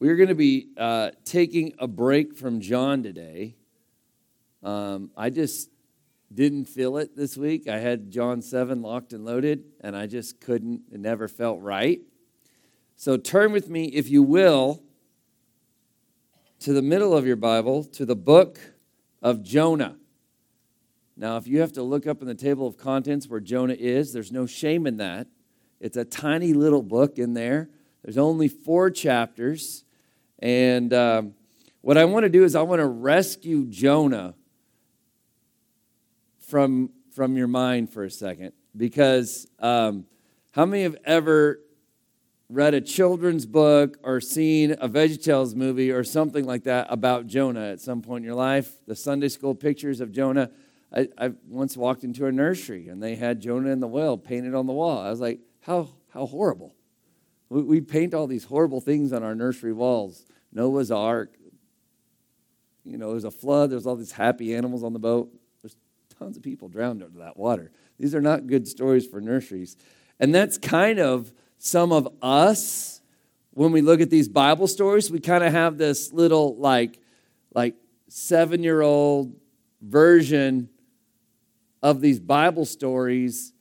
we're going to be uh, taking a break from John today. Um, I just didn't feel it this week. I had John 7 locked and loaded, and I just couldn't, it never felt right. So turn with me, if you will, to the middle of your Bible, to the book of Jonah. Now, if you have to look up in the table of contents where Jonah is, there's no shame in that. It's a tiny little book in there. There's only four chapters. And um, what I want to do is I want to rescue Jonah from, from your mind for a second. Because um, how many have ever read a children's book or seen a VeggieTales movie or something like that about Jonah at some point in your life? The Sunday school pictures of Jonah. I, I once walked into a nursery and they had Jonah and the whale painted on the wall. I was like, how, how horrible. We, we paint all these horrible things on our nursery walls. Noah's Ark. You know, there's a flood, there's all these happy animals on the boat. There's tons of people drowned under that water. These are not good stories for nurseries. And that's kind of some of us when we look at these Bible stories. We kind of have this little, like, like seven year old version of these Bible stories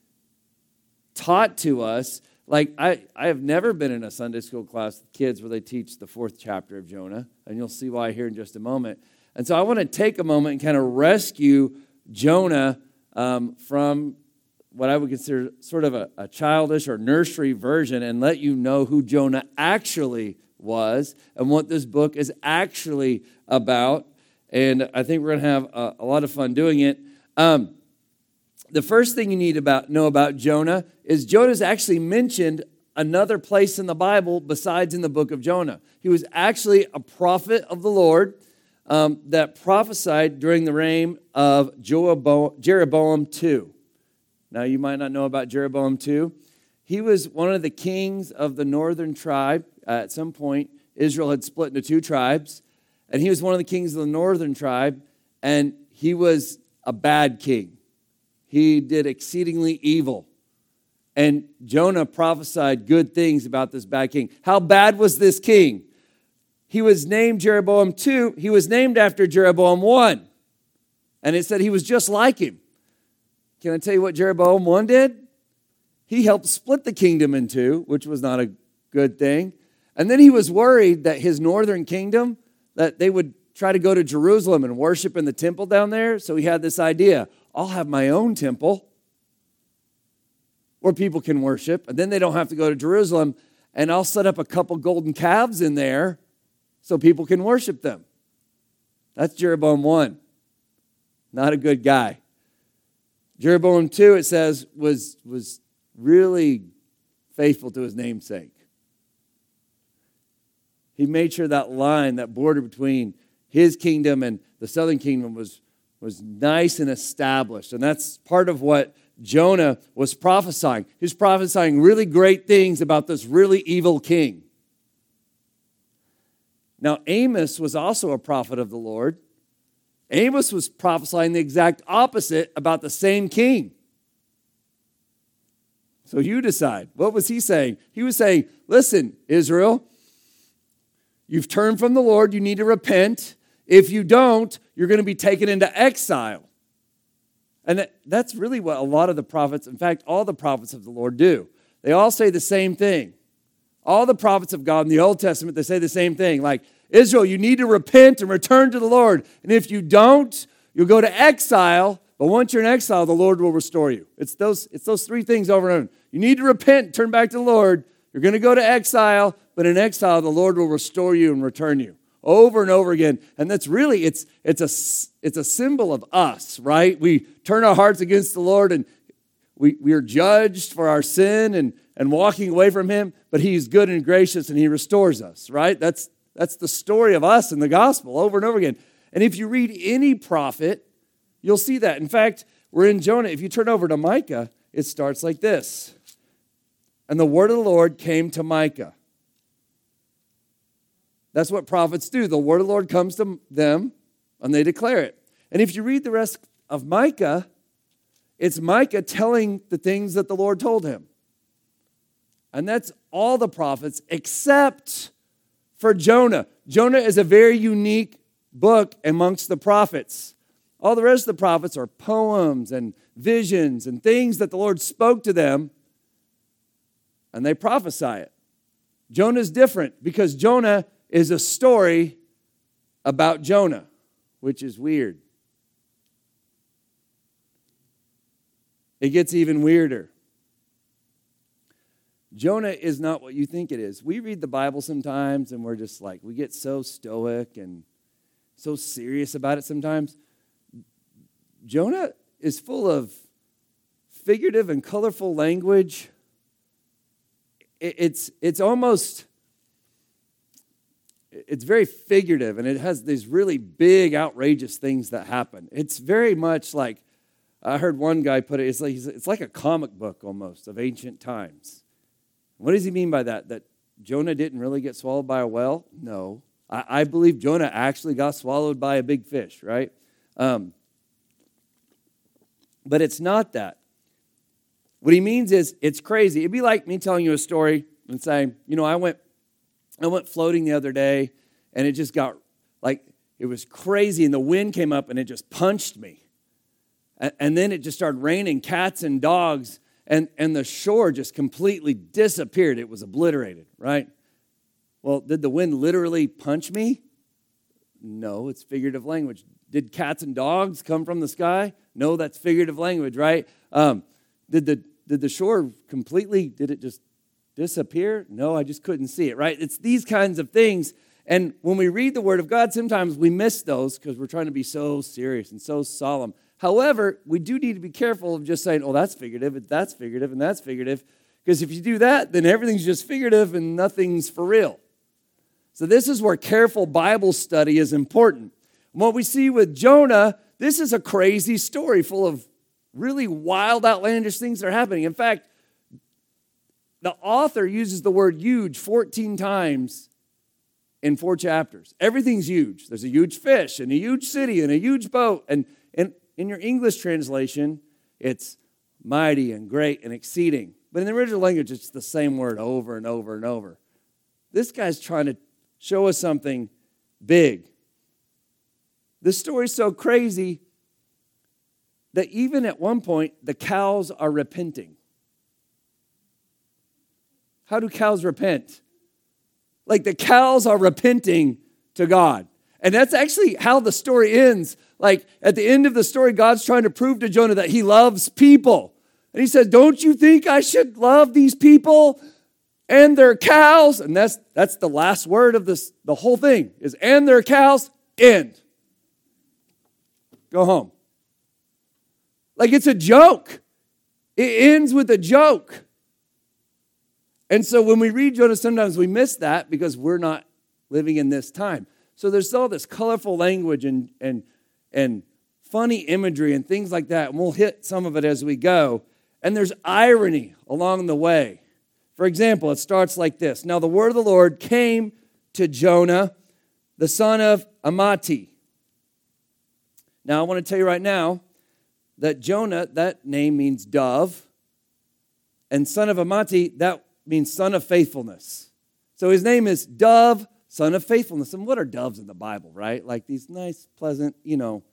taught to us. Like, I, I have never been in a Sunday school class with kids where they teach the fourth chapter of Jonah, and you'll see why here in just a moment. And so I want to take a moment and kind of rescue Jonah um, from what I would consider sort of a, a childish or nursery version and let you know who Jonah actually was and what this book is actually about. And I think we're going to have a, a, lot of fun doing it. Um, the first thing you need about know about Jonah is Jonah's actually mentioned another place in the Bible besides in the book of Jonah. He was actually a prophet of the Lord um, that prophesied during the reign of Jeroboam II. Now, you might not know about Jeroboam II. He was one of the kings of the northern tribe. Uh, at some point, Israel had split into two tribes, and he was one of the kings of the northern tribe, and he was a bad king. He did exceedingly evil. And Jonah prophesied good things about this bad king. How bad was this king? He was named Jeroboam 2. He was named after Jeroboam 1. And it said he was just like him. Can I tell you what Jeroboam 1 did? He helped split the kingdom in two, which was not a good thing. And then he was worried that his northern kingdom, that they would try to go to Jerusalem and worship in the temple down there. So he had this idea I'll have my own temple where people can worship, and then they don't have to go to Jerusalem, and I'll set up a couple golden calves in there so people can worship them. That's Jeroboam 1. Not a good guy. Jeroboam 2, it says, was, was really faithful to his namesake. He made sure that line, that border between his kingdom and the southern kingdom was, was nice and established. And that's part of what Jonah was prophesying. He was prophesying really great things about this really evil king. Now, Amos was also a prophet of the Lord. Amos was prophesying the exact opposite about the same king. So you decide. What was he saying? He was saying, Listen, Israel, you've turned from the Lord, you need to repent. If you don't, you're going to be taken into exile. And that's really what a lot of the prophets, in fact, all the prophets of the Lord do. They all say the same thing. All the prophets of God in the Old Testament, they say the same thing. Like, Israel, you need to repent and return to the Lord. And if you don't, you'll go to exile. But once you're in exile, the Lord will restore you. It's those, it's those three things over and over. You need to repent, turn back to the Lord. You're going to go to exile, but in exile, the Lord will restore you and return you over and over again. And that's really, it's, it's, a, it's a symbol of us, right? We turn our hearts against the Lord and we, we are judged for our sin and, and walking away from Him, but He's good and gracious and He restores us, right? That's, that's the story of us in the gospel over and over again. And if you read any prophet, you'll see that. In fact, we're in Jonah. If you turn over to Micah, it starts like this And the word of the Lord came to Micah. That's what prophets do. The word of the Lord comes to them and they declare it. And if you read the rest of Micah, it's Micah telling the things that the Lord told him. And that's all the prophets except for Jonah. Jonah is a very unique book amongst the prophets. All the rest of the prophets are poems and visions and things that the Lord spoke to them, and they prophesy it. Jonah is different because Jonah is a story about Jonah, which is weird. It gets even weirder. Jonah is not what you think it is. We read the Bible sometimes and we're just like, we get so stoic and so serious about it sometimes. Jonah is full of figurative and colorful language. It's, it's almost, it's very figurative and it has these really big, outrageous things that happen. It's very much like, I heard one guy put it, it's like, it's like a comic book almost of ancient times. What does he mean by that? That Jonah didn't really get swallowed by a whale? No. I, I believe Jonah actually got swallowed by a big fish, right? Um, but it's not that. What he means is it's crazy. It'd be like me telling you a story and saying, you know, I went, I went floating the other day, and it just got like it was crazy, and the wind came up and it just punched me. And, then it just started raining cats and dogs, and, and the shore just completely disappeared. It was obliterated, right? Well, did the wind literally punch me? No, it's figurative language. Did cats and dogs come from the sky? No, that's figurative language, right? Um, did the did the shore completely did it just disappear? No, I just couldn't see it, right? It's these kinds of things. And when we read the word of God, sometimes we miss those because we're trying to be so serious and so solemn. However, we do need to be careful of just saying, oh, that's figurative, that's figurative, and that's figurative. Because if you do that, then everything's just figurative and nothing's for real. So, this is where careful Bible study is important. And what we see with Jonah, this is a crazy story full of really wild, outlandish things that are happening. In fact, the author uses the word huge 14 times in four chapters. Everything's huge. There's a huge fish and a huge city and a huge boat. And, and in your English translation, it's mighty and great and exceeding. But in the original language, it's the same word over and over and over. This guy's trying to show us something big. This story's so crazy that even at one point, the cows are repenting. How do cows repent? Like the cows are repenting to God. And that's actually how the story ends. Like at the end of the story, God's trying to prove to Jonah that he loves people. And he says, Don't you think I should love these people and their cows? And that's that's the last word of this, the whole thing is and their cows, end. Go home. Like it's a joke. It ends with a joke. And so when we read Jonah, sometimes we miss that because we're not living in this time. So there's all this colorful language and, and, and funny imagery and things like that. And we'll hit some of it as we go. And there's irony along the way. For example, it starts like this Now the word of the Lord came to Jonah, the son of Amittai. Now I want to tell you right now that Jonah, that name means dove, and son of Amittai, that means son of faithfulness. So his name is Dove, son of faithfulness. And what are doves in the Bible, right? Like these nice, pleasant, you know,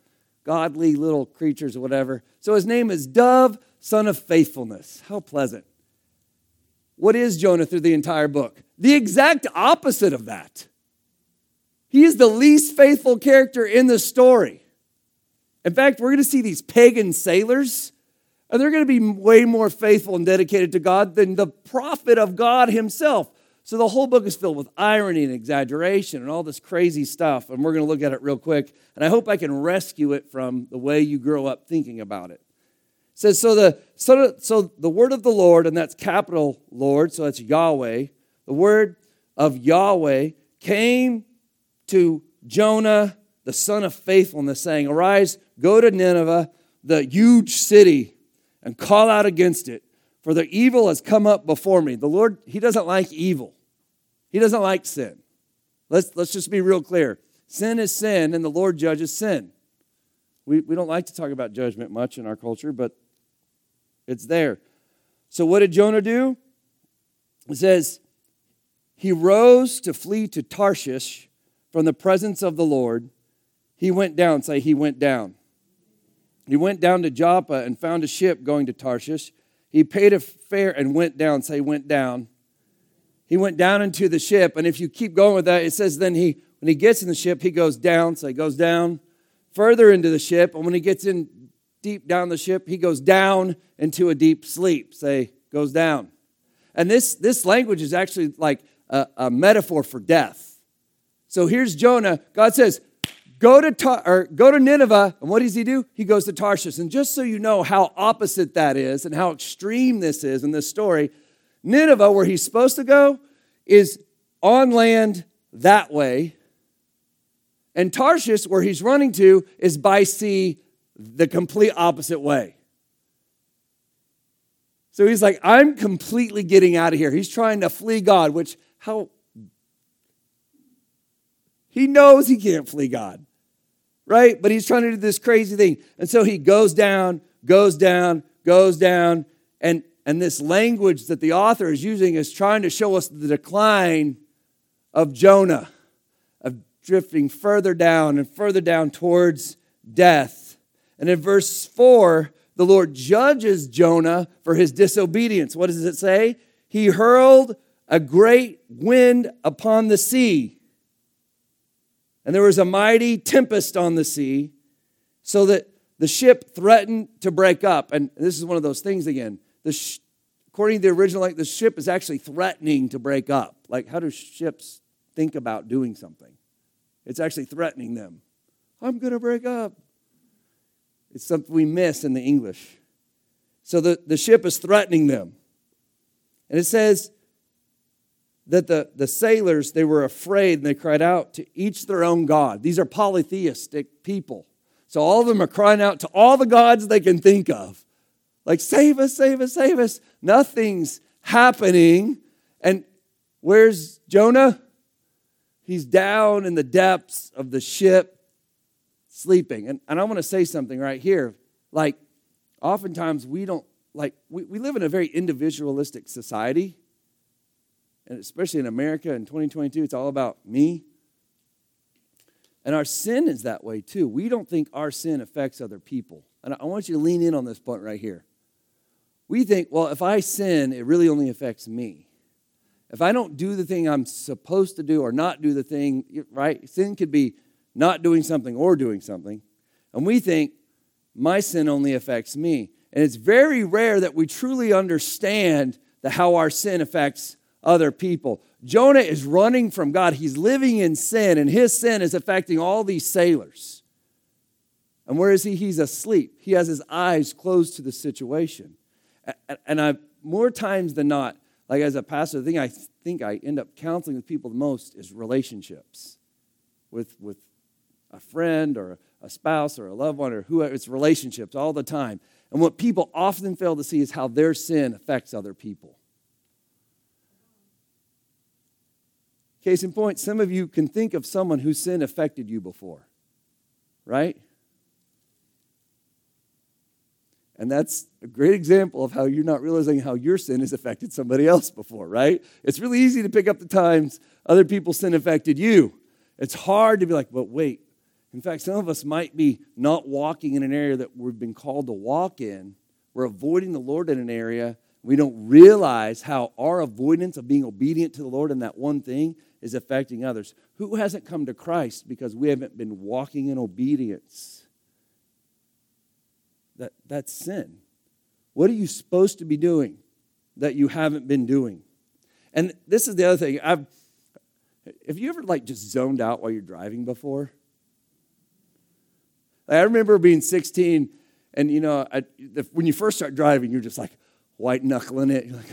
godly little creatures or whatever. So his name is Dove, son of faithfulness. How pleasant. What is Jonah through the entire book? The exact opposite of that. He is the least faithful character in the story. In fact, we're going to see these pagan sailors, and they're going to be way more faithful and dedicated to God than the prophet of God himself. So the whole book is filled with irony and exaggeration and all this crazy stuff. And we're going to look at it real quick. And I hope I can rescue it from the way you grow up thinking about it. It says, so the, so, so the word of the Lord, and that's capital Lord, so that's Yahweh, the word of Yahweh came to Jonah, the son of faithfulness, saying, Arise, go to Nineveh, the huge city, and call out against it, for the evil has come up before me. The Lord, He doesn't like evil. He doesn't like sin. Let's, let's just be real clear. Sin is sin, and the Lord judges sin. We, we don't like to talk about judgment much in our culture, but it's there. So, what did Jonah do? It says, he rose to flee to Tarshish from the presence of the Lord. He went down, say, he went down. He went down to Joppa and found a ship going to Tarshish. He paid a fare and went down, say, went down. He went down into the ship. And if you keep going with that, it says then he, when he gets in the ship, he goes down, he goes down further into the ship. And when he gets in deep down the ship, he goes down into a deep sleep, say, goes down. And this, this language is actually like a, a metaphor for death. So here's Jonah. God says, go to, Tar- or go to Nineveh. And what does he do? He goes to Tarshish. And just so you know how opposite that is and how extreme this is in this story, Nineveh, where he's supposed to go, is on land that way. And Tarshish, where he's running to, is by sea the complete opposite way. So he's like, I'm completely getting out of here. He's trying to flee God, which how he knows he can't flee God, right? But he's trying to do this crazy thing. And so he goes down, goes down, goes down. And, and this language that the author is using is trying to show us the decline of Jonah, of drifting further down and further down towards death. And in verse 4, the Lord judges Jonah for his disobedience. What does it say? He hurled a great wind upon the sea, and there was a mighty tempest on the sea, so that the ship threatened to break up. And this is one of those things again. The sh- according to the original, like the ship is actually threatening to break up. Like, how do ships think about doing something? It's actually threatening them. I'm going to break up. It's something we miss in the English. So the, the ship is threatening them. And it says that the, the sailors, they were afraid and they cried out to each their own God. These are polytheistic people. So all of them are crying out to all the gods they can think of. Like, save us, save us, save us. Nothing's happening. And where's Jonah? He's down in the depths of the ship sleeping. And, and I want to say something right here. Like, oftentimes we don't, like, we, we live in a very individualistic society. And especially in America in 2022, it's all about me. And our sin is that way too. We don't think our sin affects other people. And I want you to lean in on this point right here. We think, well, if I sin, it really only affects me. If I don't do the thing I'm supposed to do or not do the thing, right? Sin could be not doing something or doing something. And we think, my sin only affects me. And it's very rare that we truly understand the, how our sin affects other people. Jonah is running from God. He's living in sin, and his sin is affecting all these sailors. And where is he? He's asleep. He has his eyes closed to the situation. And I, more times than not, like as a pastor, the thing I think I end up counseling with people the most is relationships with, with a friend or a spouse or a loved one or whoever. It's relationships all the time. And what people often fail to see is how their sin affects other people. Case in point, some of you can think of someone whose sin affected you before, right? And that's a great example of how you're not realizing how your sin has affected somebody else before, right? It's really easy to pick up the times other people's sin affected you. It's hard to be like, but wait, in fact, some of us might be not walking in an area that we've been called to walk in. We're avoiding the Lord in an area. We don't realize how our avoidance of being obedient to the Lord in that one thing is affecting others. Who hasn't come to Christ because we haven't been walking in obedience? That, that's sin. What are you supposed to be doing that you haven't been doing? And this is the other thing. I've, have you ever like just zoned out while you're driving before? I remember being 16, and you know, I, the, when you first start driving, you're just like white knuckling it, like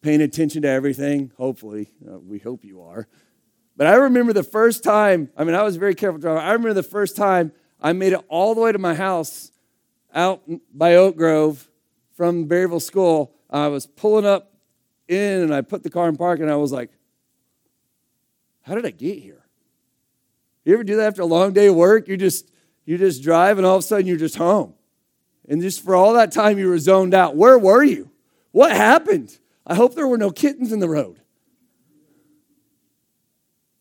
paying attention to everything. Hopefully, uh, we hope you are. But I remember the first time, I mean, I was very careful driving. I remember the first time I made it all the way to my house out by Oak Grove from Berryville School. I was pulling up in and I put the car in park and I was like, how did I get here? You ever do that after a long day of work? You just you just drive, and all of a sudden you're just home. And just for all that time, you were zoned out. Where were you? What happened? I hope there were no kittens in the road.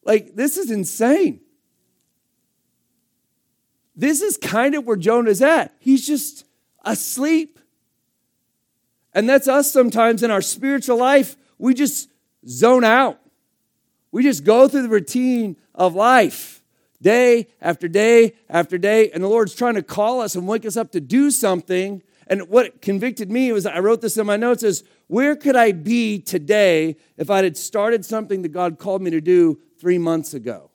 Like, this is insane. This is kind of where Jonah's at. He's just asleep. And that's us sometimes in our spiritual life. We just zone out. We just go through the routine of life day after day after day. And the Lord's trying to call us and wake us up to do something. And what convicted me was I wrote this in my notes is where could I be today if I had started something that God called me to do three months ago?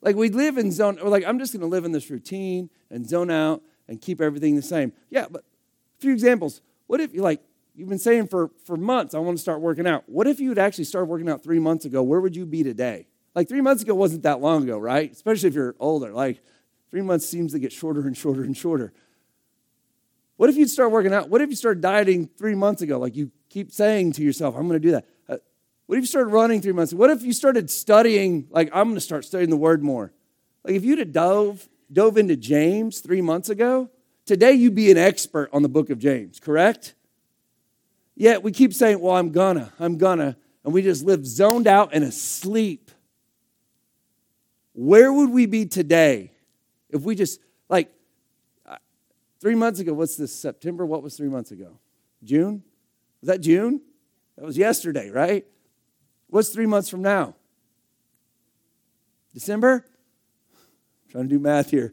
Like we live in zone, like I'm just to live in this routine and zone out and keep everything the same. Yeah, but a few examples. What if you like you've been saying for for months I want to start working out. What if you had actually started working out three months ago? Where would you be today? Like three months ago wasn't that long ago, right? Especially if you're older. Like three months seems to get shorter and shorter and shorter. What if you'd start working out? What if you started dieting three months ago? Like you keep saying to yourself, I'm going to do that. What if you started running three months? What if you started studying, like, I'm going to start studying the word more? Like, if you'd have dove, dove into James three months ago, today you'd be an expert on the book of James, correct? Yet we keep saying, well, I'm gonna, I'm gonna, and we just live zoned out and asleep. Where would we be today if we just, like, uh, three months ago, what's this, September? What was three months ago? June? Was that June? That was yesterday, right? What's three months from now? December? I'm trying to do math here.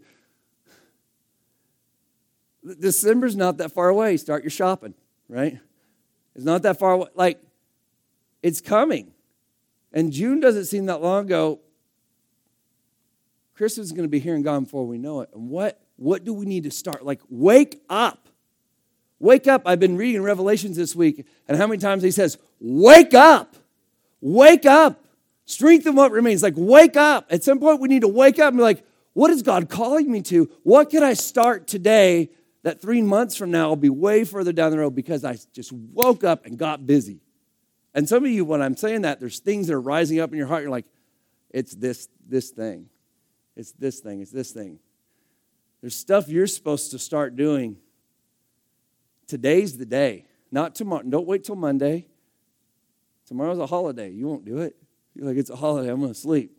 December's not that far away. Start your shopping, right? It's not that far away. Like, it's coming. And June doesn't seem that long ago. Christmas is going to be here and gone before we know it. And what, what do we need to start? Like, wake up. Wake up. I've been reading Revelations this week, and how many times he says, Wake up. Wake up. Strengthen what remains. Like, wake up. At some point, we need to wake up and be like, what is God calling me to? What can I start today that three months from now will be way further down the road because I just woke up and got busy? And some of you, when I'm saying that, there's things that are rising up in your heart. You're like, it's this, this thing. It's this thing. It's this thing. There's stuff you're supposed to start doing. Today's the day, not tomorrow. Don't wait till Monday. Tomorrow's a holiday. You won't do it. You're like, it's a holiday. I'm going to sleep.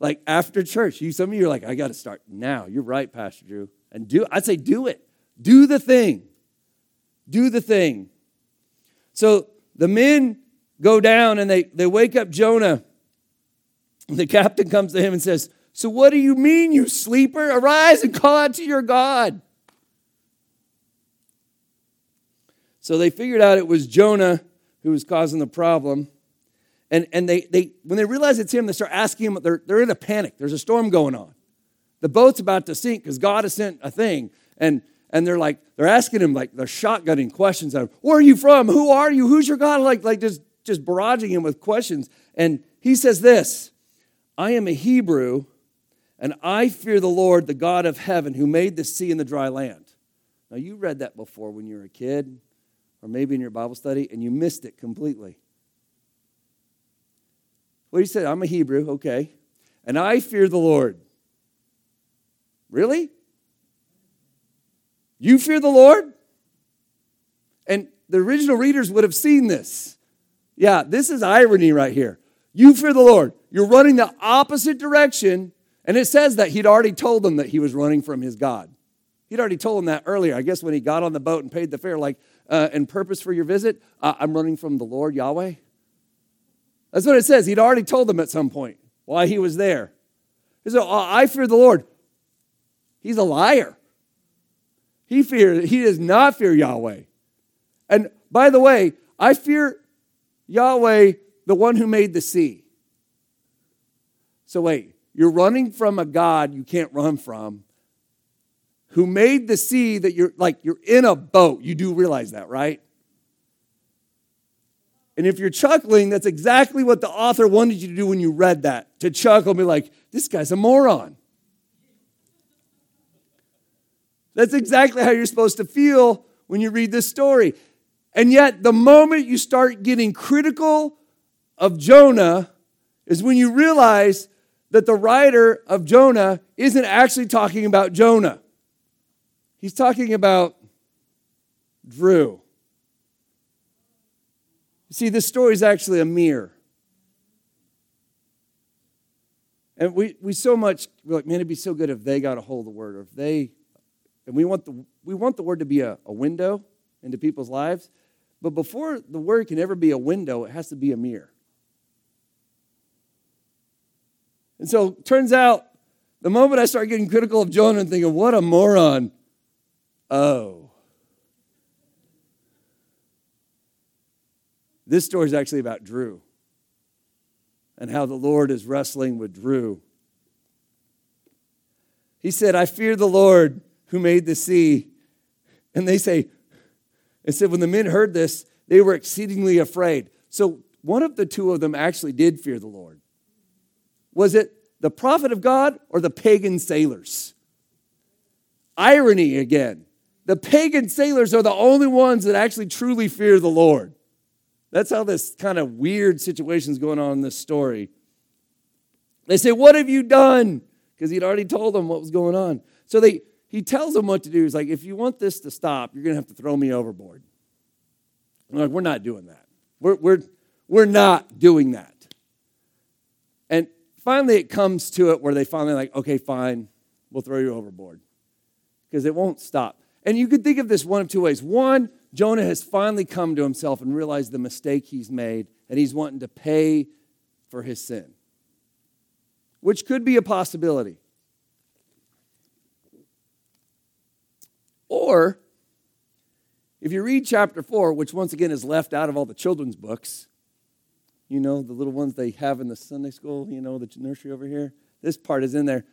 Like after church, you some of you are like, I got to start now. You're right, Pastor Drew. And do I'd say do it. Do the thing. Do the thing. So the men go down and they, they wake up Jonah. The captain comes to him and says, So what do you mean, you sleeper? Arise and call out to your God. So they figured out it was Jonah who was causing the problem. And, and they, they, when they realize it's him, they start asking him, they're, they're in a panic. There's a storm going on. The boat's about to sink because God has sent a thing. And, and they're like, they're asking him, like, they're shotgunning questions. Of, Where are you from? Who are you? Who's your God? Like, like just, just barraging him with questions. And he says this I am a Hebrew, and I fear the Lord, the God of heaven, who made the sea and the dry land. Now, you read that before when you were a kid or maybe in your Bible study, and you missed it completely. What he said, I'm a Hebrew, okay, and I fear the Lord. Really? You fear the Lord? And the original readers would have seen this. Yeah, this is irony right here. You fear the Lord. You're running the opposite direction. And it says that he'd already told them that he was running from his God. He'd already told them that earlier. I guess when he got on the boat and paid the fare, like, uh, and purpose for your visit? Uh, I'm running from the Lord Yahweh. That's what it says. He'd already told them at some point why he was there. He said, oh, I fear the Lord. He's a liar. He fears, he does not fear Yahweh. And by the way, I fear Yahweh, the one who made the sea. So wait, you're running from a God you can't run from who made the sea that you're like you're in a boat. You do realize that, right? And if you're chuckling, that's exactly what the author wanted you to do when you read that to chuckle and be like, this guy's a moron. That's exactly how you're supposed to feel when you read this story. And yet, the moment you start getting critical of Jonah is when you realize that the writer of Jonah isn't actually talking about Jonah. He's talking about Drew. See, this story is actually a mirror. And we, we so much, we're like, man, it'd be so good if they got a hold of the word, or if they, and we want the, we want the word to be a, a window into people's lives. But before the word can ever be a window, it has to be a mirror. And so turns out the moment I start getting critical of Jonah and thinking, what a moron, oh. This story is actually about Drew and how the Lord is wrestling with Drew. He said, I fear the Lord who made the sea. And they say, and said, when the men heard this, they were exceedingly afraid. So one of the two of them actually did fear the Lord. Was it the prophet of God or the pagan sailors? Irony again. The pagan sailors are the only ones that actually truly fear the Lord. That's how this kind of weird situation is going on in this story. They say, What have you done? Because he'd already told them what was going on. So they, he tells them what to do. He's like, If you want this to stop, you're going to have to throw me overboard. Like, We're not doing that. We're, we're, we're not doing that. Finally, it comes to it where they finally, like, okay, fine, we'll throw you overboard because it won't stop. And you could think of this one of two ways. One, Jonah has finally come to himself and realized the mistake he's made, and he's wanting to pay for his sin, which could be a possibility. Or, if you read chapter 4, which once again is left out of all the children's books, you know, the little ones they have in the Sunday school, you know, the nursery over here, this part is in there,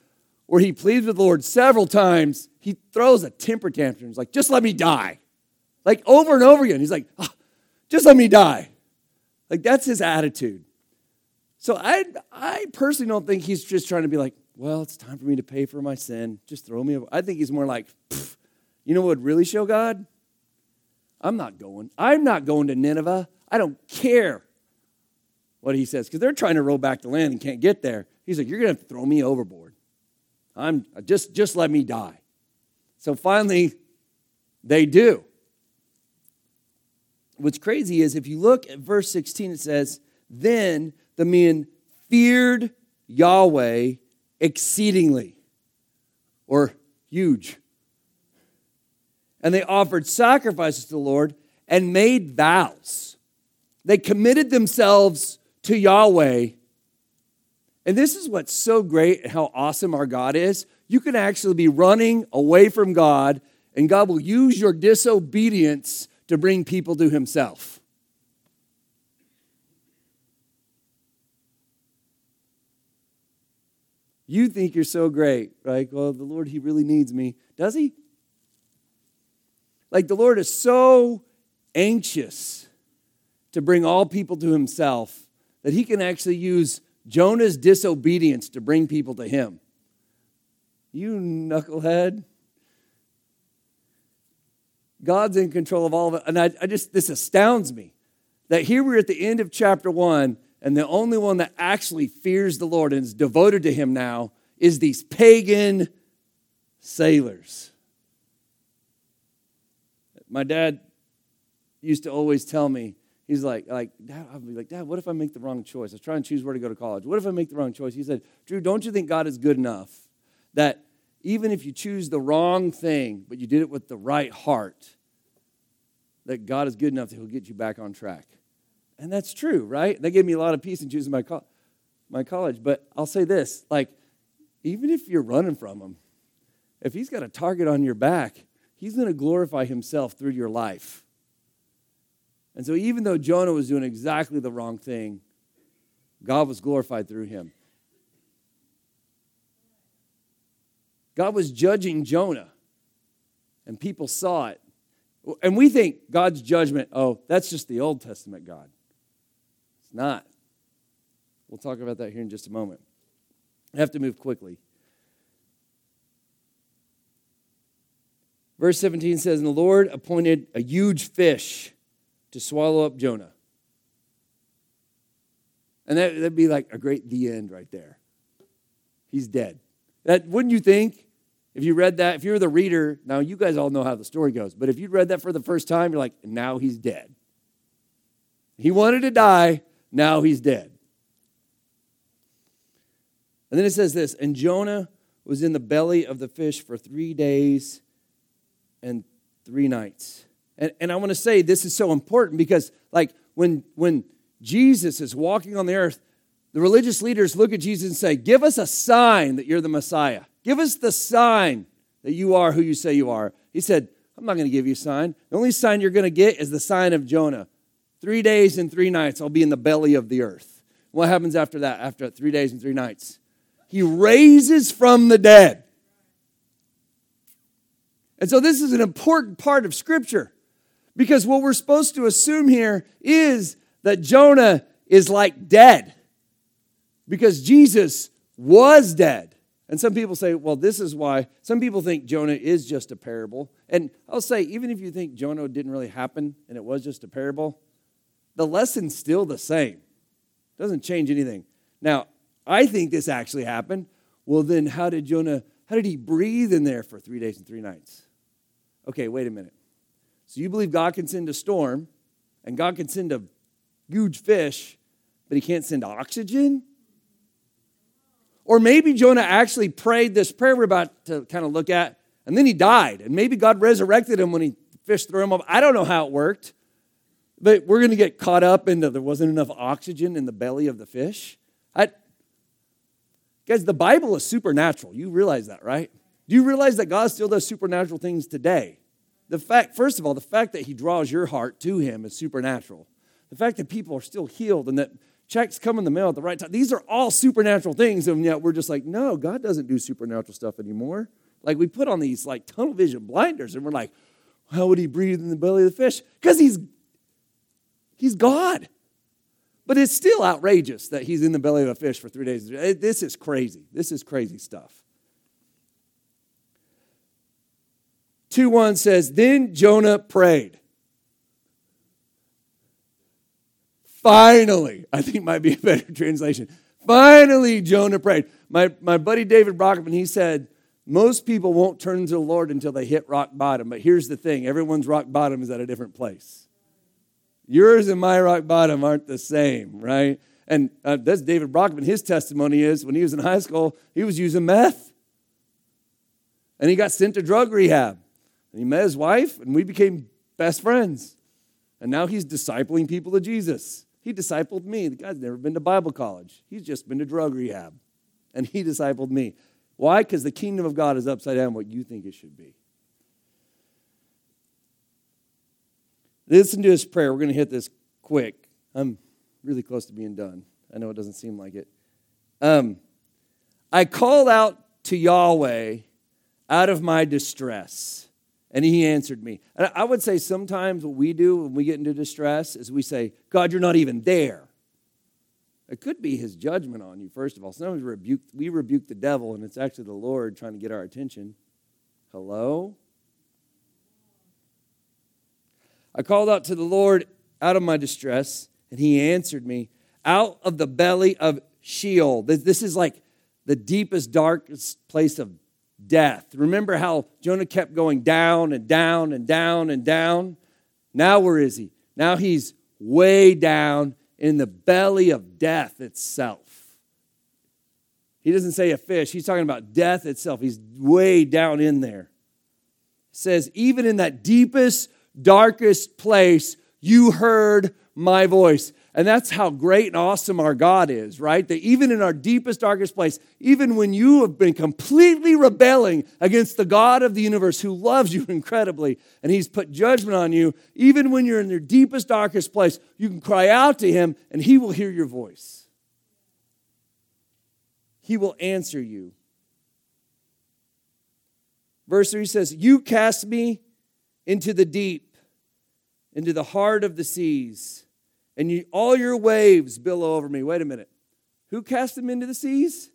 where he pleads with the Lord several times. He throws a temper tantrum. He's like, just let me die. Like over and over again. He's like, oh, just let me die. Like that's his attitude. So I, I personally don't think he's just trying to be like, well, it's time for me to pay for my sin. Just throw me. Over. I think he's more like, you know what would really show God? I'm not going. I'm not going to Nineveh. I don't care what he says because they're trying to row back to land and can't get there. He's like, you're going to throw me overboard. I'm just just let me die. So finally, they do. What's crazy is if you look at verse 16, it says, Then the men feared Yahweh exceedingly, or huge. And they offered sacrifices to the Lord and made vows. They committed themselves to Yahweh. And this is what's so great and how awesome our God is. You can actually be running away from God, and God will use your disobedience to bring people to himself. You think you're so great, right? Well, the Lord, He really needs me. Does He? Like the Lord is so anxious to bring all people to Himself that He can actually use Jonah's disobedience to bring people to Him. You knucklehead. God's in control of all of it. And I, I just, this astounds me that here we're at the end of chapter one, and the only one that actually fears the Lord and is devoted to Him now is these pagan sailors. My dad used to always tell me, he's like, like, Dad, I'd be like, Dad, what if I make the wrong choice? I was trying to choose where to go to college. What if I make the wrong choice? He said, Drew, don't you think God is good enough that even if you choose the wrong thing, but you did it with the right heart, that God is good enough that He'll get you back on track. And that's true, right? That gave me a lot of peace in choosing my, co- my college. But I'll say this like, even if you're running from Him, if He's got a target on your back, He's going to glorify Himself through your life. And so, even though Jonah was doing exactly the wrong thing, God was glorified through him. God was judging Jonah, and people saw it. And we think God's judgment, oh, that's just the Old Testament God. It's not. We'll talk about that here in just a moment. I have to move quickly. Verse 17 says, And the Lord appointed a huge fish to swallow up Jonah. And that, would be like a great the end right there. He's dead. That wouldn't you think? If you read that, if you're the reader, now you guys all know how the story goes, but if you read that for the first time, you're like, now he's dead. He wanted to die, now he's dead. And then it says this And Jonah was in the belly of the fish for three days and three nights. And, and I want to say this is so important because, like, when, when Jesus is walking on the earth, the religious leaders look at Jesus and say, Give us a sign that you're the Messiah. Give us the sign that you are who you say you are. He said, I'm not going to give you a sign. The only sign you're going to get is the sign of Jonah. Three days and three nights, I'll be in the belly of the earth. What happens after that, after three days and three nights? He raises from the dead. And so, this is an important part of Scripture because what we're supposed to assume here is that Jonah is like dead because Jesus was dead. And some people say, well, this is why. Some people think Jonah is just a parable. And I'll say, even if you think Jonah didn't really happen and it was just a parable, the lesson's still the same. It doesn't change anything. Now, I think this actually happened. Well, then how did Jonah, how did he breathe in there for three days and three nights? Okay, wait a minute. So you believe God can send a storm and God can send a huge fish, but he can't send oxygen? Or maybe Jonah actually prayed this prayer we're about to kind of look at, and then he died. And maybe God resurrected him when he fished threw him up. I don't know how it worked. But we're going to get caught up into there wasn't enough oxygen in the belly of the fish. I, guys, the Bible is supernatural. You realize that, right? Do you realize that God still does supernatural things today? The fact, first of all, the fact that He draws your heart to Him is supernatural. The fact that people are still healed and that checks come in the mail at the right time, these are all supernatural things. And yet we're just like, no, God doesn't do supernatural stuff anymore. Like we put on these like tunnel vision blinders and we're like, how would He breathe in the belly of the fish? Because He's He's God. But it's still outrageous that he's in the belly of a fish for three days. This is crazy. This is crazy stuff. 2 1 says, Then Jonah prayed. Finally, I think might be a better translation. Finally, Jonah prayed. My, my buddy David Brockman, he said, most people won't turn to the Lord until they hit rock bottom. But here's the thing everyone's rock bottom is at a different place. Yours and my rock bottom aren't the same, right? And uh, that's David Brockman. His testimony is when he was in high school, he was using meth. And he got sent to drug rehab. And he met his wife, and we became best friends. And now he's discipling people to Jesus. He discipled me. The guy's never been to Bible college, he's just been to drug rehab. And he discipled me. Why? Because the kingdom of God is upside down what you think it should be. Listen to his prayer. We're going to hit this quick. I'm really close to being done. I know it doesn't seem like it. Um, I called out to Yahweh out of my distress, and he answered me. And I would say sometimes what we do when we get into distress is we say, God, you're not even there. It could be his judgment on you, first of all. Sometimes we rebuke, we rebuke the devil, and it's actually the Lord trying to get our attention. Hello? I called out to the Lord out of my distress, and he answered me out of the belly of Sheol. This is like the deepest, darkest place of death. Remember how Jonah kept going down and down and down and down? Now, where is he? Now he's way down in the belly of death itself. He doesn't say a fish, he's talking about death itself. He's way down in there. It says, even in that deepest, darkest place, you heard my voice. And that's how great and awesome our God is, right? That even in our deepest, darkest place, even when you have been completely rebelling against the God of the universe who loves you incredibly and he's put judgment on you, even when you're in your deepest, darkest place, you can cry out to him and he will hear your voice. He will answer you. Verse 3 says, You cast me into the deep, into the heart of the seas, and you, all your waves billow over me. Wait a minute. Who cast him into the seas?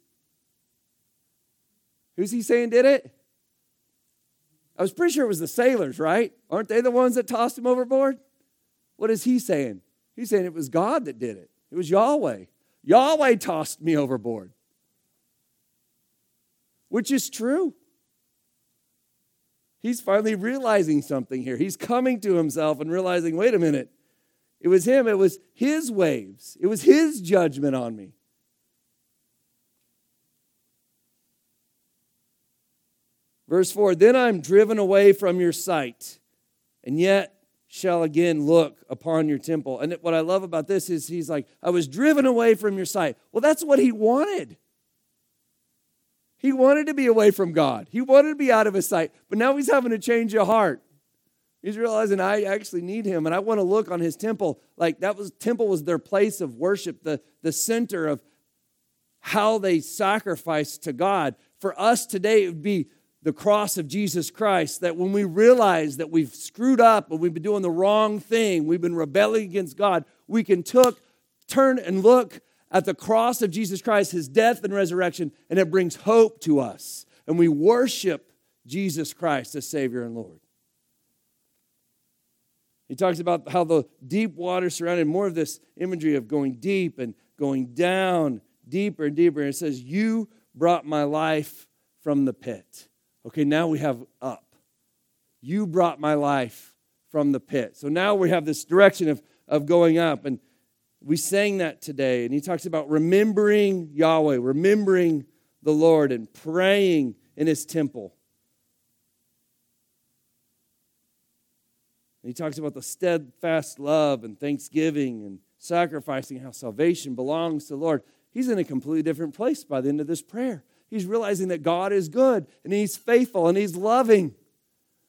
Who's he saying did it? I was pretty sure it was the sailors, right? Aren't they the ones that tossed him overboard? What is he saying? He's saying it was God that did it. It was Yahweh. Yahweh tossed me overboard, which is true. He's finally realizing something here. He's coming to himself and realizing wait a minute, it was him. It was his waves. It was his judgment on me. Verse 4 Then I'm driven away from your sight, and yet shall again look upon your temple. And what I love about this is he's like, I was driven away from your sight. Well, that's what he wanted. He wanted to be away from God, he wanted to be out of his sight, but now he's having a change of heart. He's realizing I actually need him and I want to look on his temple. Like that was temple was their place of worship, the, the center of how they sacrificed to God. For us today, it would be the cross of Jesus Christ that when we realize that we've screwed up and we've been doing the wrong thing, we've been rebelling against God, we can took, turn and look at the cross of Jesus Christ, his death and resurrection, and it brings hope to us. And we worship Jesus Christ as Savior and Lord. He talks about how the deep water surrounded more of this imagery of going deep and going down deeper and deeper. And it says, You brought my life from the pit. Okay, now we have up. You brought my life from the pit. So now we have this direction of, of going up. And we sang that today. And he talks about remembering Yahweh, remembering the Lord, and praying in his temple. He talks about the steadfast love and thanksgiving and sacrificing, how salvation belongs to the Lord. He's in a completely different place by the end of this prayer. He's realizing that God is good and He's faithful and He's loving.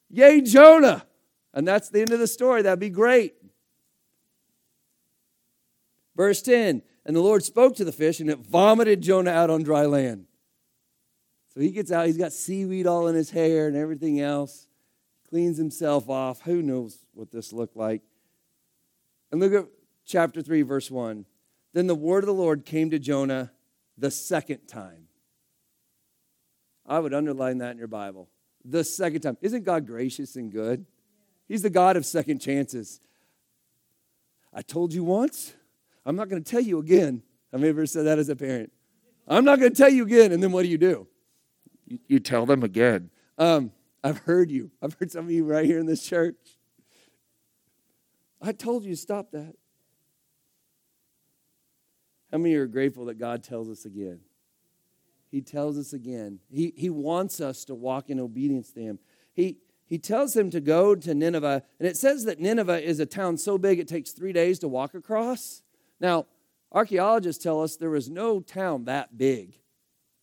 Yay, Jonah! And that's the end of the story. That'd be great. Verse 10 And the Lord spoke to the fish, and it vomited Jonah out on dry land. So he gets out, he's got seaweed all in his hair and everything else, cleans himself off. Who knows what this looked like? And look at chapter 3, verse 1. Then the word of the Lord came to Jonah the second time. I would underline that in your Bible. The second time. Isn't God gracious and good? He's the God of second chances. I told you once, I'm not going to tell you again. Have you ever said that as a parent? I'm not going to tell you again. And then what do you do? You, you tell them again. Um, I've heard you. I've heard some of you right here in this church. I told you to stop that. How many are grateful that God tells us again? He tells us again. He, he wants us to walk in obedience to Him. He, he tells him to go to Nineveh, and it says that Nineveh is a town so big it takes three days to walk across. Now, archaeologists tell us there was no town that big,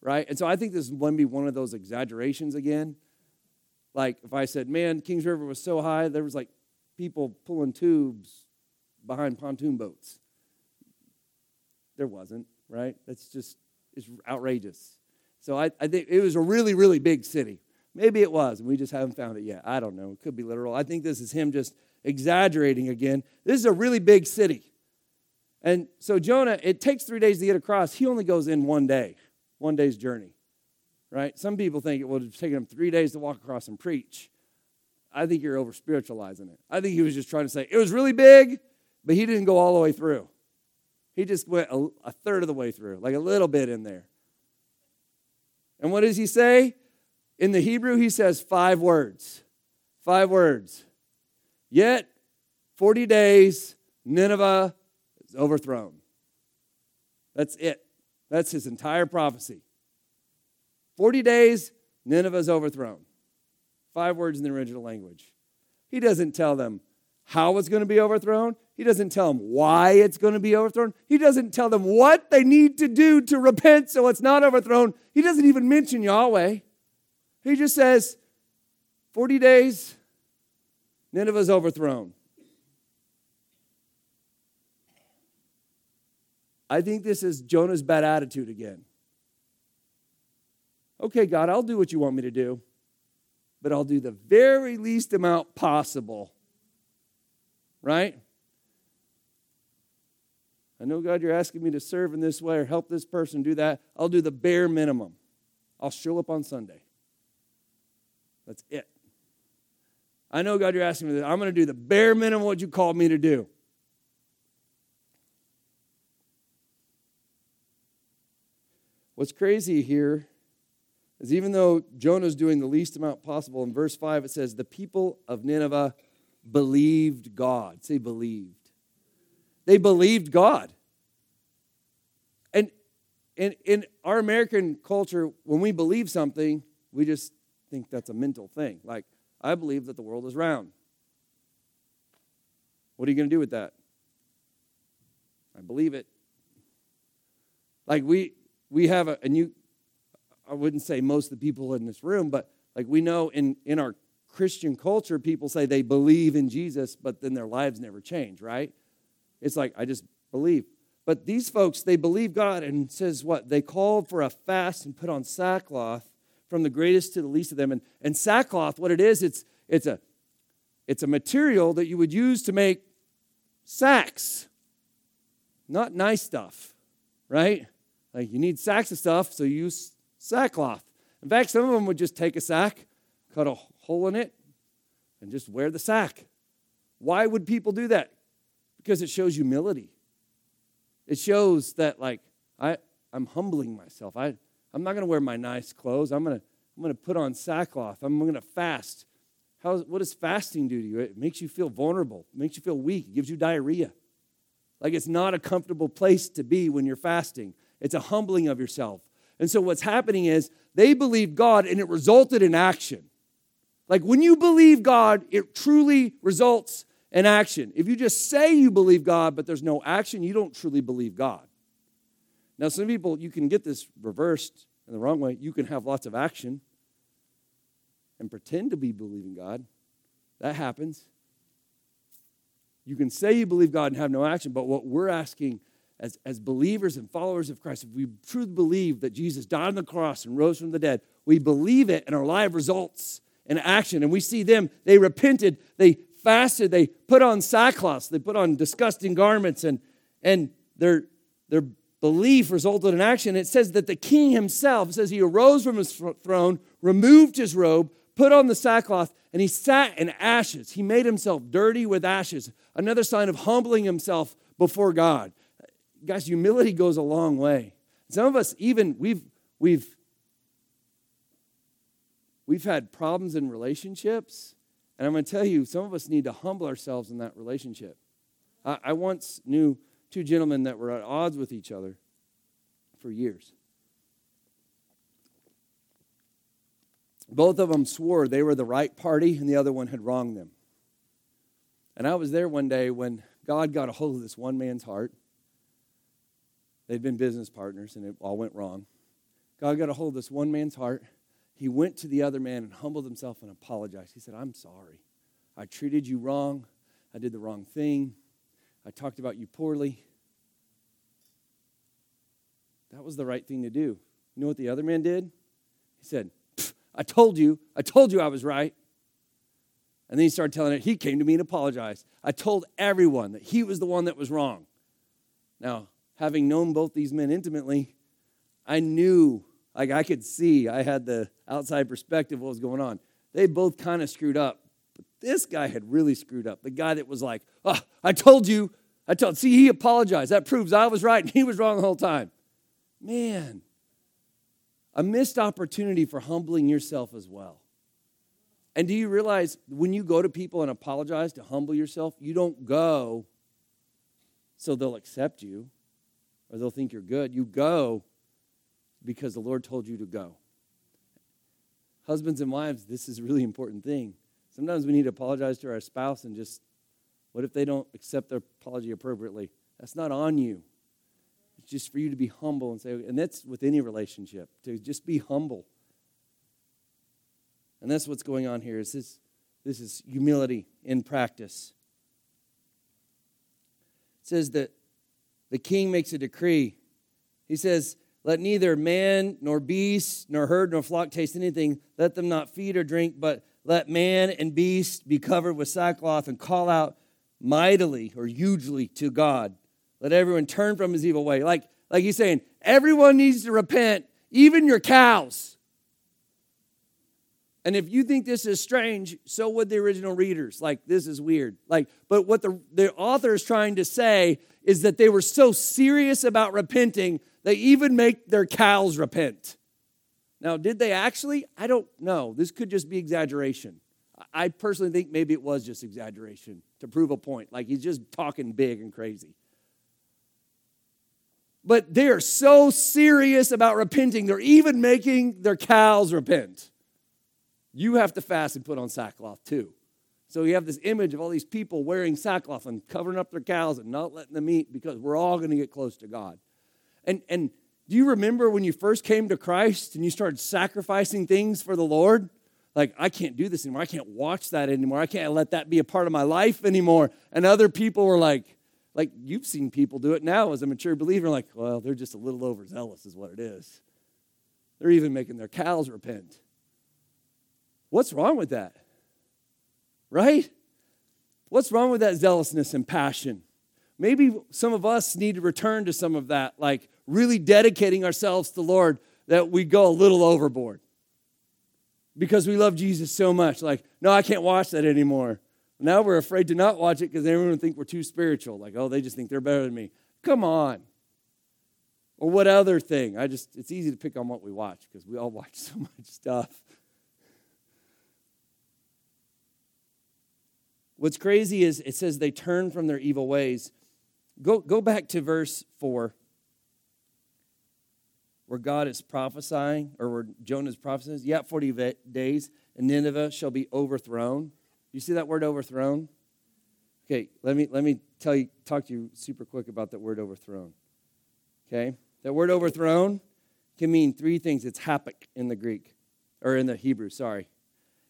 right? And so I think this would be one of those exaggerations again. Like if I said, man, Kings River was so high, there was like people pulling tubes behind pontoon boats. There wasn't, right? That's just it's outrageous. So I, I think it was a really, really big city. Maybe it was, and we just haven't found it yet. I don't know. It could be literal. I think this is him just exaggerating again. This is a really big city. And so Jonah, it takes three days to get across. He only goes in one day, one day's journey, right? Some people think it would have taken him three days to walk across and preach. I think you're over spiritualizing it. I think he was just trying to say it was really big, but he didn't go all the way through. He just went a, a third of the way through, like a little bit in there. And what does he say? In the Hebrew, he says five words. Five words. Yet, 40 days, Nineveh is overthrown. That's it. That's his entire prophecy. 40 days, Nineveh is overthrown. Five words in the original language. He doesn't tell them how it's going to be overthrown. He doesn't tell them why it's going to be overthrown. He doesn't tell them what they need to do to repent so it's not overthrown. He doesn't even mention Yahweh. He just says, 40 days, Nineveh's overthrown. I think this is Jonah's bad attitude again. Okay, God, I'll do what you want me to do, but I'll do the very least amount possible. Right? I know, God, you're asking me to serve in this way or help this person do that. I'll do the bare minimum. I'll show up on Sunday. That's it. I know, God, you're asking me this. I'm going to do the bare minimum what you called me to do. What's crazy here is even though Jonah's doing the least amount possible, in verse 5 it says, The people of Nineveh believed God. Say, believed. They believed God. And in, in our American culture, when we believe something, we just think that's a mental thing. Like, I believe that the world is round. What are you going to do with that? I believe it. Like we we have a and you I wouldn't say most of the people in this room, but like we know in in our Christian culture, people say they believe in Jesus, but then their lives never change, right? It's like I just believe. But these folks, they believe God and says what? They called for a fast and put on sackcloth from the greatest to the least of them. And, and sackcloth, what it is, it's it's a it's a material that you would use to make sacks. Not nice stuff, right? Like you need sacks of stuff, so you use sackcloth. In fact, some of them would just take a sack, cut a hole in it, and just wear the sack. Why would people do that? Because it shows humility. It shows that like I, I'm humbling myself. I, I'm not going to wear my nice clothes. I'm going to I'm going to put on sackcloth. I'm going to fast. How, what does fasting do to you? It makes you feel vulnerable, it makes you feel weak, it gives you diarrhea. Like it's not a comfortable place to be when you're fasting, it's a humbling of yourself. And so what's happening is they believed God and it resulted in action. Like when you believe God, it truly results in action. If you just say you believe God, but there's no action, you don't truly believe God. Now, some people, you can get this reversed in the wrong way. You can have lots of action and pretend to be believing God. That happens. You can say you believe God and have no action, but what we're asking as, as believers and followers of Christ, if we truly believe that Jesus died on the cross and rose from the dead, we believe it and our life results in action. And we see them, they repented, they fasted, they put on sackcloth, they put on disgusting garments, and, and their, their belief resulted in action. It says that the king himself says he arose from his throne, removed his robe, put on the sackcloth, and he sat in ashes. He made himself dirty with ashes. Another sign of humbling himself before God. Guys, humility goes a long way. Some of us, even we've we've we've had problems in relationships, and I'm going to tell you, some of us need to humble ourselves in that relationship. I, I once knew two gentlemen that were at odds with each other for years. Both of them swore they were the right party and the other one had wronged them. And I was there one day when God got a hold of this one man's heart. They'd been business partners and it all went wrong. God got a hold of this one man's heart. He went to the other man and humbled himself and apologized. He said, I'm sorry. I treated you wrong. I did the wrong thing. I talked about you poorly. That was the right thing to do. You know what the other man did? He said, I told you, I told you I was right. And then he started telling it, he came to me and apologized. I told everyone that he was the one that was wrong. Now, having known both these men intimately, I knew, like I could see, I had the outside perspective of what was going on. They both kind of screwed up. But this guy had really screwed up. The guy that was like, oh, I told you, I told, see, he apologized. That proves I was right and he was wrong the whole time. Man, a missed opportunity for humbling yourself as well. And do you realize when you go to people and apologize to humble yourself, you don't go so they'll accept you or they'll think you're good. You go because the Lord told you to go. Husbands and wives, this is a really important thing. Sometimes we need to apologize to our spouse and just, what if they don't accept their apology appropriately? That's not on you. It's just for you to be humble and say, and that's with any relationship, to just be humble. And that's what's going on here. Is this, this is humility in practice. It says that the king makes a decree. He says, Let neither man nor beast nor herd nor flock taste anything. Let them not feed or drink, but let man and beast be covered with sackcloth and call out mightily or hugely to God. Let everyone turn from his evil way. Like, like he's saying, everyone needs to repent, even your cows. And if you think this is strange, so would the original readers. Like, this is weird. Like, but what the, the author is trying to say is that they were so serious about repenting, they even make their cows repent. Now, did they actually? I don't know. This could just be exaggeration. I personally think maybe it was just exaggeration to prove a point. Like he's just talking big and crazy but they are so serious about repenting, they're even making their cows repent. you have to fast and put on sackcloth too. So you have this image of all these people wearing sackcloth and covering up their cows and not letting them eat because we're all going to get close to God. And, and do you remember when you first came to Christ and you started sacrificing things for the Lord? Like, I can't do this anymore. I can't watch that anymore. I can't let that be a part of my life anymore. And other people were like, like you've seen people do it now as a mature believer, like, well, they're just a little overzealous, is what it is. They're even making their cows repent. What's wrong with that? Right? What's wrong with that zealousness and passion? Maybe some of us need to return to some of that, like really dedicating ourselves to the Lord that we go a little overboard because we love Jesus so much. Like, no, I can't watch that anymore. Now we're afraid to not watch it because everyone will think we're too spiritual. Like, oh, they just think they're better than me. Come on. Or what other thing? I just, it's easy to pick on what we watch because we all watch so much stuff. What's crazy is it says they turn from their evil ways. Go, go back to verse 4, where God is prophesying, or where Jonah is prophesying. Yet 40 days, and Nineveh shall be overthrown. You see that word overthrown? Okay, let me, let me tell you, talk to you super quick about that word overthrown. Okay? That word overthrown can mean three things. It's hapik in the Greek, or in the Hebrew, sorry.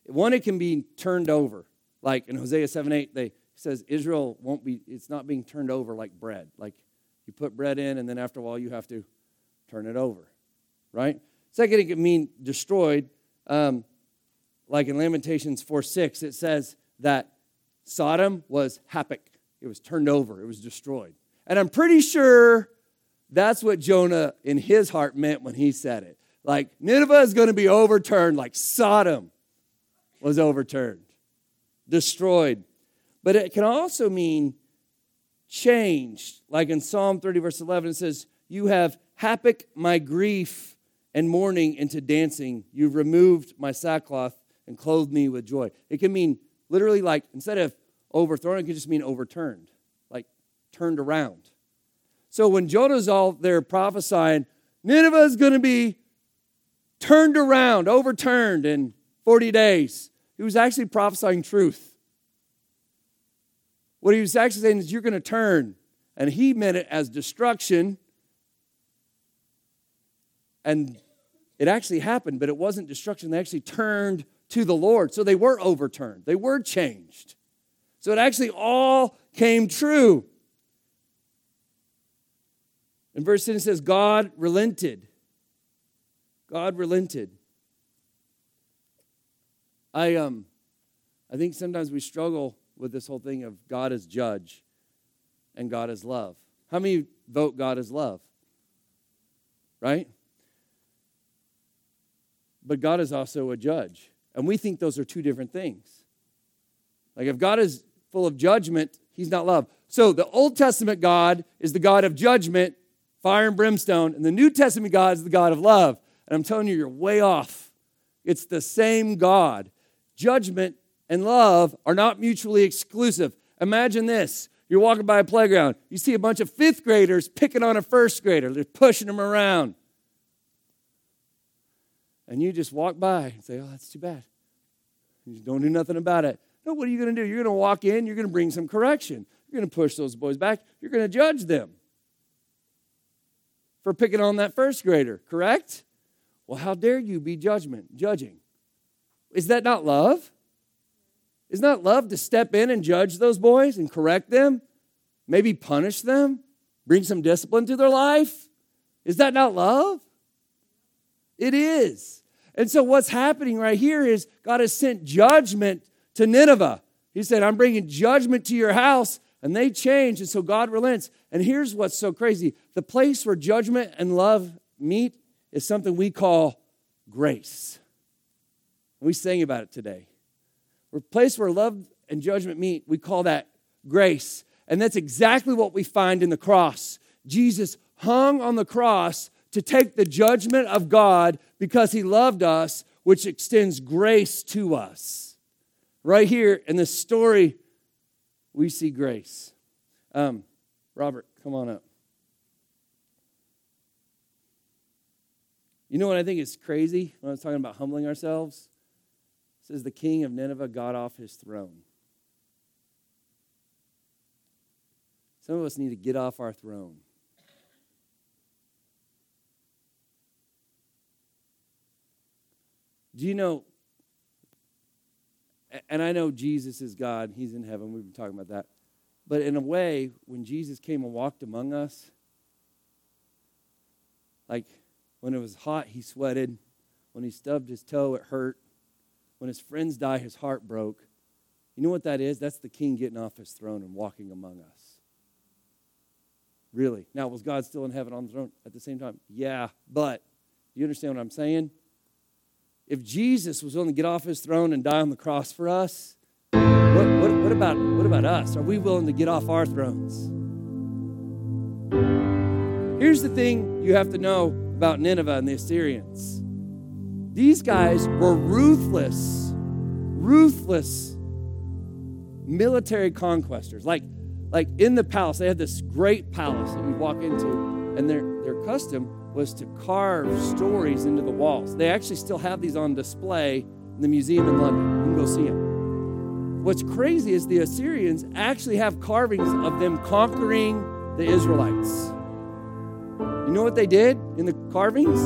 One, it can be turned over. Like in Hosea 7 8, they says Israel won't be, it's not being turned over like bread. Like you put bread in, and then after a while you have to turn it over, right? Second, it could mean destroyed. Um, like in Lamentations 4 6, it says that Sodom was hapik. It was turned over, it was destroyed. And I'm pretty sure that's what Jonah in his heart meant when he said it. Like Nineveh is going to be overturned, like Sodom was overturned destroyed. But it can also mean changed. Like in Psalm 30, verse 11, it says, You have hapik my grief and mourning into dancing. You've removed my sackcloth and clothed me with joy. It can mean literally like, instead of overthrown, it can just mean overturned, like turned around. So when Jonah's all there prophesying, Nineveh is going to be turned around, overturned in 40 days. He was actually prophesying truth. What he was actually saying is, You're going to turn. And he meant it as destruction. And it actually happened, but it wasn't destruction. They actually turned to the Lord. So they were overturned, they were changed. So it actually all came true. In verse 10, it says, God relented. God relented. I um I think sometimes we struggle with this whole thing of God as judge and God as love. How many vote God as love? Right? But God is also a judge. And we think those are two different things. Like if God is full of judgment, he's not love. So the Old Testament God is the God of judgment, fire and brimstone, and the New Testament God is the God of love. And I'm telling you, you're way off. It's the same God judgment and love are not mutually exclusive. Imagine this you're walking by a playground, you see a bunch of fifth graders picking on a first grader, they're pushing them around. And you just walk by and say, Oh, that's too bad. You don't do nothing about it. No, what are you going to do? You're going to walk in, you're going to bring some correction. You're going to push those boys back, you're going to judge them for picking on that first grader, correct? Well, how dare you be judgment, judging? Is that not love? Is not love to step in and judge those boys and correct them? Maybe punish them? Bring some discipline to their life? Is that not love? It is. And so, what's happening right here is God has sent judgment to Nineveh. He said, I'm bringing judgment to your house. And they change. And so, God relents. And here's what's so crazy the place where judgment and love meet is something we call grace. We sang about it today. A place where love and judgment meet, we call that grace. And that's exactly what we find in the cross. Jesus hung on the cross to take the judgment of God because he loved us, which extends grace to us. Right here in this story, we see grace. Um, Robert, come on up. You know what I think is crazy when I was talking about humbling ourselves? Says the king of Nineveh got off his throne. Some of us need to get off our throne. Do you know? And I know Jesus is God, He's in heaven. We've been talking about that. But in a way, when Jesus came and walked among us, like when it was hot, he sweated. When he stubbed his toe, it hurt. When his friends die, his heart broke. You know what that is? That's the king getting off his throne and walking among us. Really. Now, was God still in heaven on the throne at the same time? Yeah, but you understand what I'm saying? If Jesus was willing to get off his throne and die on the cross for us, what, what, what, about, what about us? Are we willing to get off our thrones? Here's the thing you have to know about Nineveh and the Assyrians these guys were ruthless, ruthless military conquestors. Like, like in the palace, they had this great palace that you walk into, and their, their custom was to carve stories into the walls. They actually still have these on display in the museum in London. You can go see them. What's crazy is the Assyrians actually have carvings of them conquering the Israelites. You know what they did in the carvings?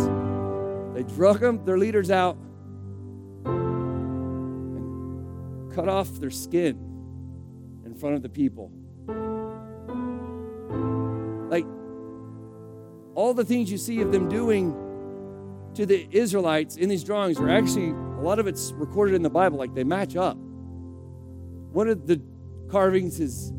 They drug them, their leaders out, and cut off their skin in front of the people. Like all the things you see of them doing to the Israelites in these drawings are actually, a lot of it's recorded in the Bible, like they match up. One of the carvings is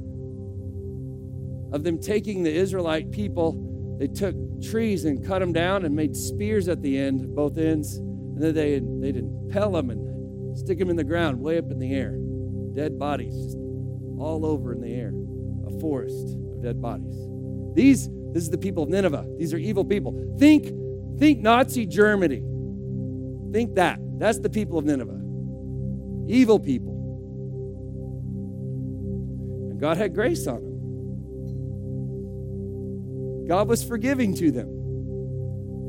of them taking the Israelite people. They took trees and cut them down and made spears at the end, both ends. And then they, they'd impel them and stick them in the ground way up in the air. Dead bodies just all over in the air. A forest of dead bodies. These, this is the people of Nineveh. These are evil people. Think, think Nazi Germany. Think that. That's the people of Nineveh. Evil people. And God had grace on them. God was forgiving to them.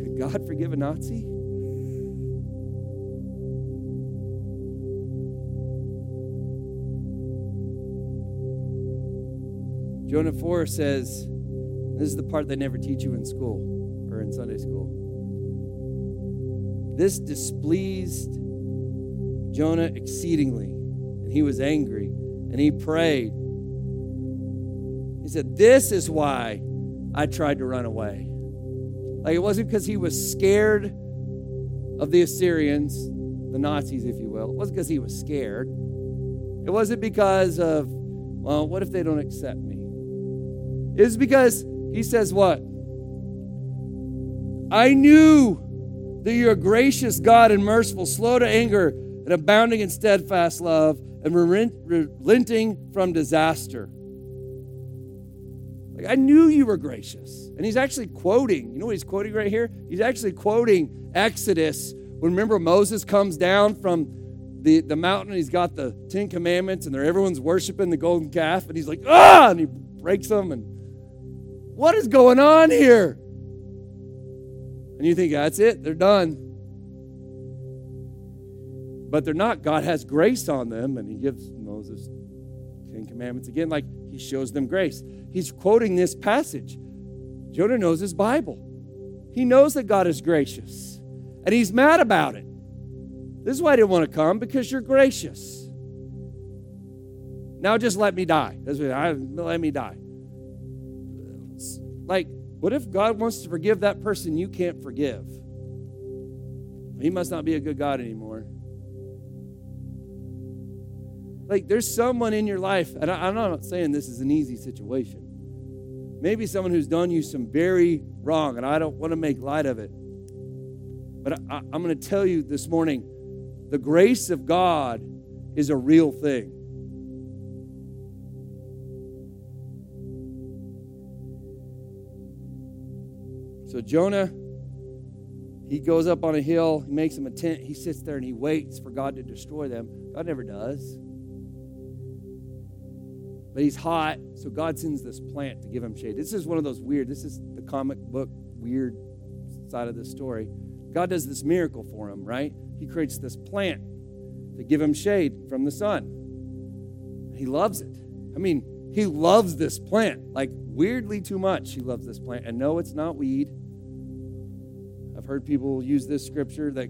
Could God forgive a Nazi? Jonah 4 says, this is the part they never teach you in school or in Sunday school. This displeased Jonah exceedingly, and he was angry, and he prayed. He said, This is why I tried to run away. Like it wasn't because he was scared of the Assyrians, the Nazis, if you will. It wasn't because he was scared. It wasn't because of, well, what if they don't accept me? It was because he says, what? I knew that you're a gracious God and merciful, slow to anger, and abounding in steadfast love, and relenting from disaster. Like, I knew you were gracious. And he's actually quoting, you know what he's quoting right here? He's actually quoting Exodus. When remember Moses comes down from the, the mountain, and he's got the Ten Commandments, and everyone's worshiping the golden calf, and he's like, ah, and he breaks them. And what is going on here? And you think, that's it, they're done. But they're not. God has grace on them, and he gives Moses Ten Commandments again. Like shows them grace. He's quoting this passage. Jonah knows his Bible. He knows that God is gracious, and he's mad about it. This is why I didn't want to come because you're gracious. Now just let me die. Let me die. Like, what if God wants to forgive that person you can't forgive? He must not be a good God anymore. Like, there's someone in your life, and I, am not saying this is an easy situation. Maybe someone who's done you some very wrong, and I don't want to make light of it. But I, I'm going to tell you this morning the grace of God is a real thing. So Jonah, he goes up on a hill, he makes him a tent, he sits there and he waits for God to destroy them. God never does. But he's hot, so God sends this plant to give him shade. This is one of those weird, this is the comic book weird side of the story. God does this miracle for him, right? He creates this plant to give him shade from the sun. He loves it. I mean, he loves this plant, like weirdly too much. He loves this plant. And no, it's not weed. I've heard people use this scripture that,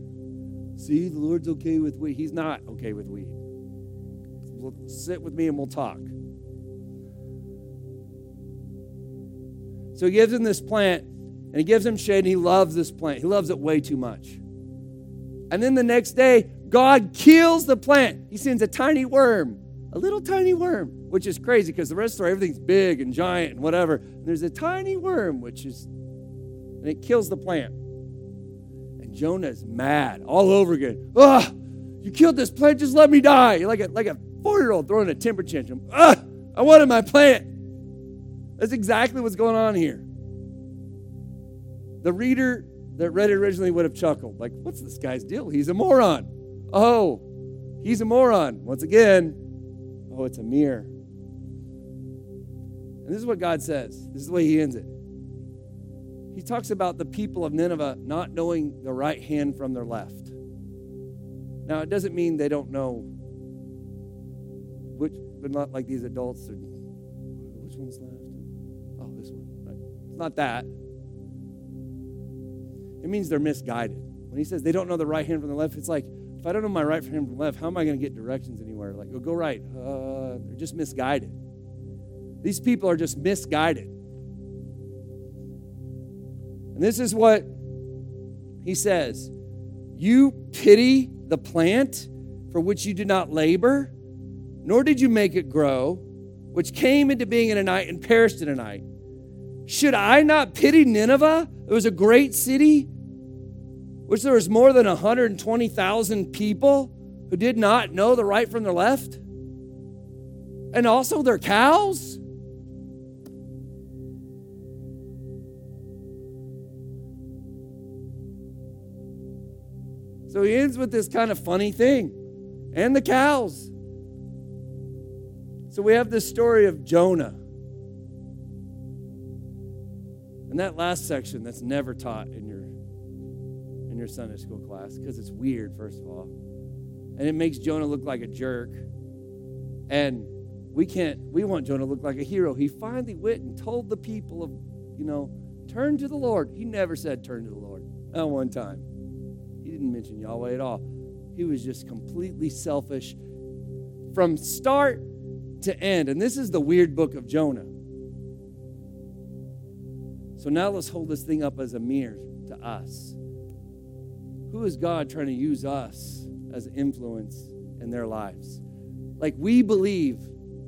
see, the Lord's okay with weed. He's not okay with weed. sit with me and we'll talk. So he gives him this plant and he gives him shade and he loves this plant. He loves it way too much. And then the next day, God kills the plant. He sends a tiny worm, a little tiny worm, which is crazy because the rest of the story, everything's big and giant and whatever. And there's a tiny worm, which is, and it kills the plant. And Jonah's mad all over again. Ah, you killed this plant, just let me die. You're like a, like a four year old throwing a temper tantrum. Ah, I wanted my plant. That's exactly what's going on here. The reader that read it originally would have chuckled, like, what's this guy's deal? He's a moron. Oh, he's a moron. Once again, oh, it's a mirror. And this is what God says. This is the way he ends it. He talks about the people of Nineveh not knowing the right hand from their left. Now, it doesn't mean they don't know which, but not like these adults. Which one's left? Not that. It means they're misguided. When he says they don't know the right hand from the left, it's like, if I don't know my right hand from left, how am I going to get directions anywhere? Like, oh, go right. Uh, they're just misguided. These people are just misguided. And this is what he says You pity the plant for which you did not labor, nor did you make it grow, which came into being in a night and perished in a night. Should I not pity Nineveh? It was a great city, which there was more than 120,000 people who did not know the right from the left, and also their cows. So he ends with this kind of funny thing and the cows. So we have this story of Jonah. And that last section that's never taught in your in your Sunday school class because it's weird first of all. And it makes Jonah look like a jerk. And we can't we want Jonah to look like a hero. He finally went and told the people of, you know, turn to the Lord. He never said turn to the Lord. Not one time. He didn't mention Yahweh at all. He was just completely selfish from start to end. And this is the weird book of Jonah. So now let's hold this thing up as a mirror to us. Who is God trying to use us as influence in their lives? Like we believe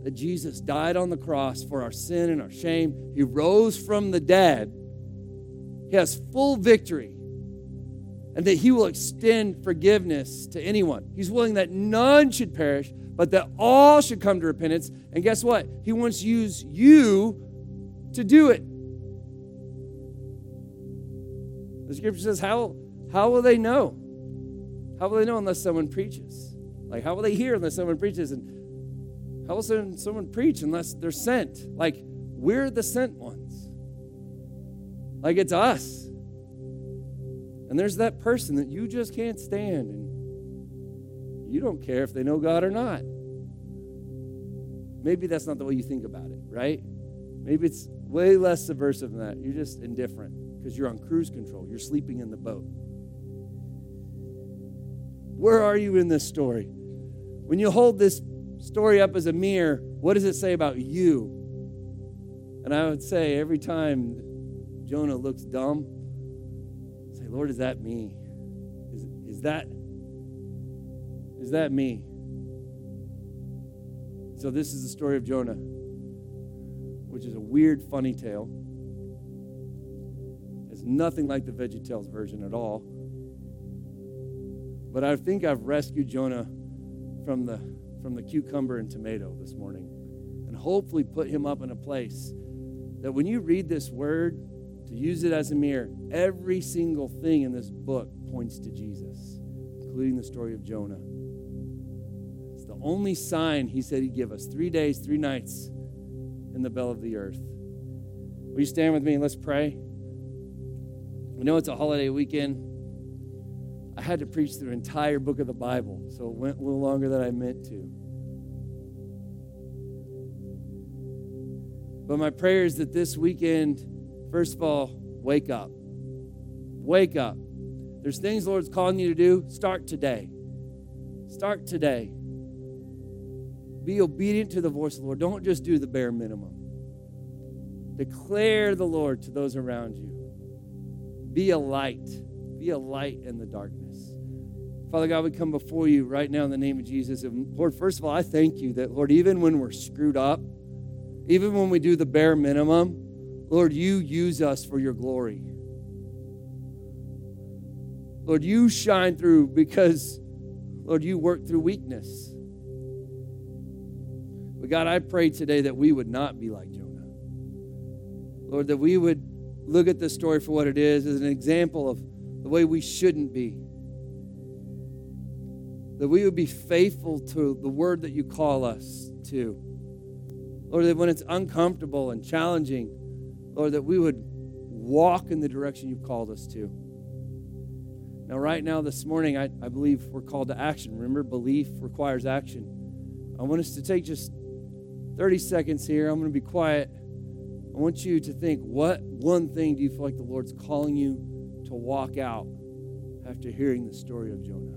that Jesus died on the cross for our sin and our shame, He rose from the dead, He has full victory, and that He will extend forgiveness to anyone. He's willing that none should perish, but that all should come to repentance. And guess what? He wants to use you to do it. The scripture says, how, how will they know? How will they know unless someone preaches? Like, how will they hear unless someone preaches? And how will someone preach unless they're sent? Like, we're the sent ones. Like, it's us. And there's that person that you just can't stand, and you don't care if they know God or not. Maybe that's not the way you think about it, right? Maybe it's way less subversive than that. You're just indifferent because you're on cruise control. You're sleeping in the boat. Where are you in this story? When you hold this story up as a mirror, what does it say about you? And I would say every time Jonah looks dumb, say, Lord, is that me? Is, is that is that me? So this is the story of Jonah, which is a weird, funny tale nothing like the VeggieTales version at all. But I think I've rescued Jonah from the from the cucumber and tomato this morning and hopefully put him up in a place that when you read this word to use it as a mirror every single thing in this book points to jesus including the story of jonah. It's the only sign he said he'd give us three days three nights in the belly of the earth. Will you stand with me and let's pray we know it's a holiday weekend. I had to preach the entire book of the Bible, so it went a little longer than I meant to. But my prayer is that this weekend, first of all, wake up. Wake up. There's things the Lord's calling you to do. Start today. Start today. Be obedient to the voice of the Lord. Don't just do the bare minimum. Declare the Lord to those around you. Be a light. Be a light in the darkness. Father God, we come before you right now in the name of Jesus. And Lord, first of all, I thank you that, Lord, even when we're screwed up, even when we do the bare minimum, Lord, you use us for your glory. Lord, you shine through because, Lord, you work through weakness. But God, I pray today that we would not be like Jonah. Lord, that we would look at this story for what it is as an example of the way we shouldn't be. That we would be faithful to the word that you call us to. Lord, that when it's uncomfortable and challenging, Lord, that we would walk in the direction you've called us to. Now, right now, this morning, I, I believe we're called to action. Remember, belief requires action. I want us to take just 30 seconds here. I'm going to be quiet. I want you to think what one thing do you feel like the Lord's calling you to walk out after hearing the story of Jonah?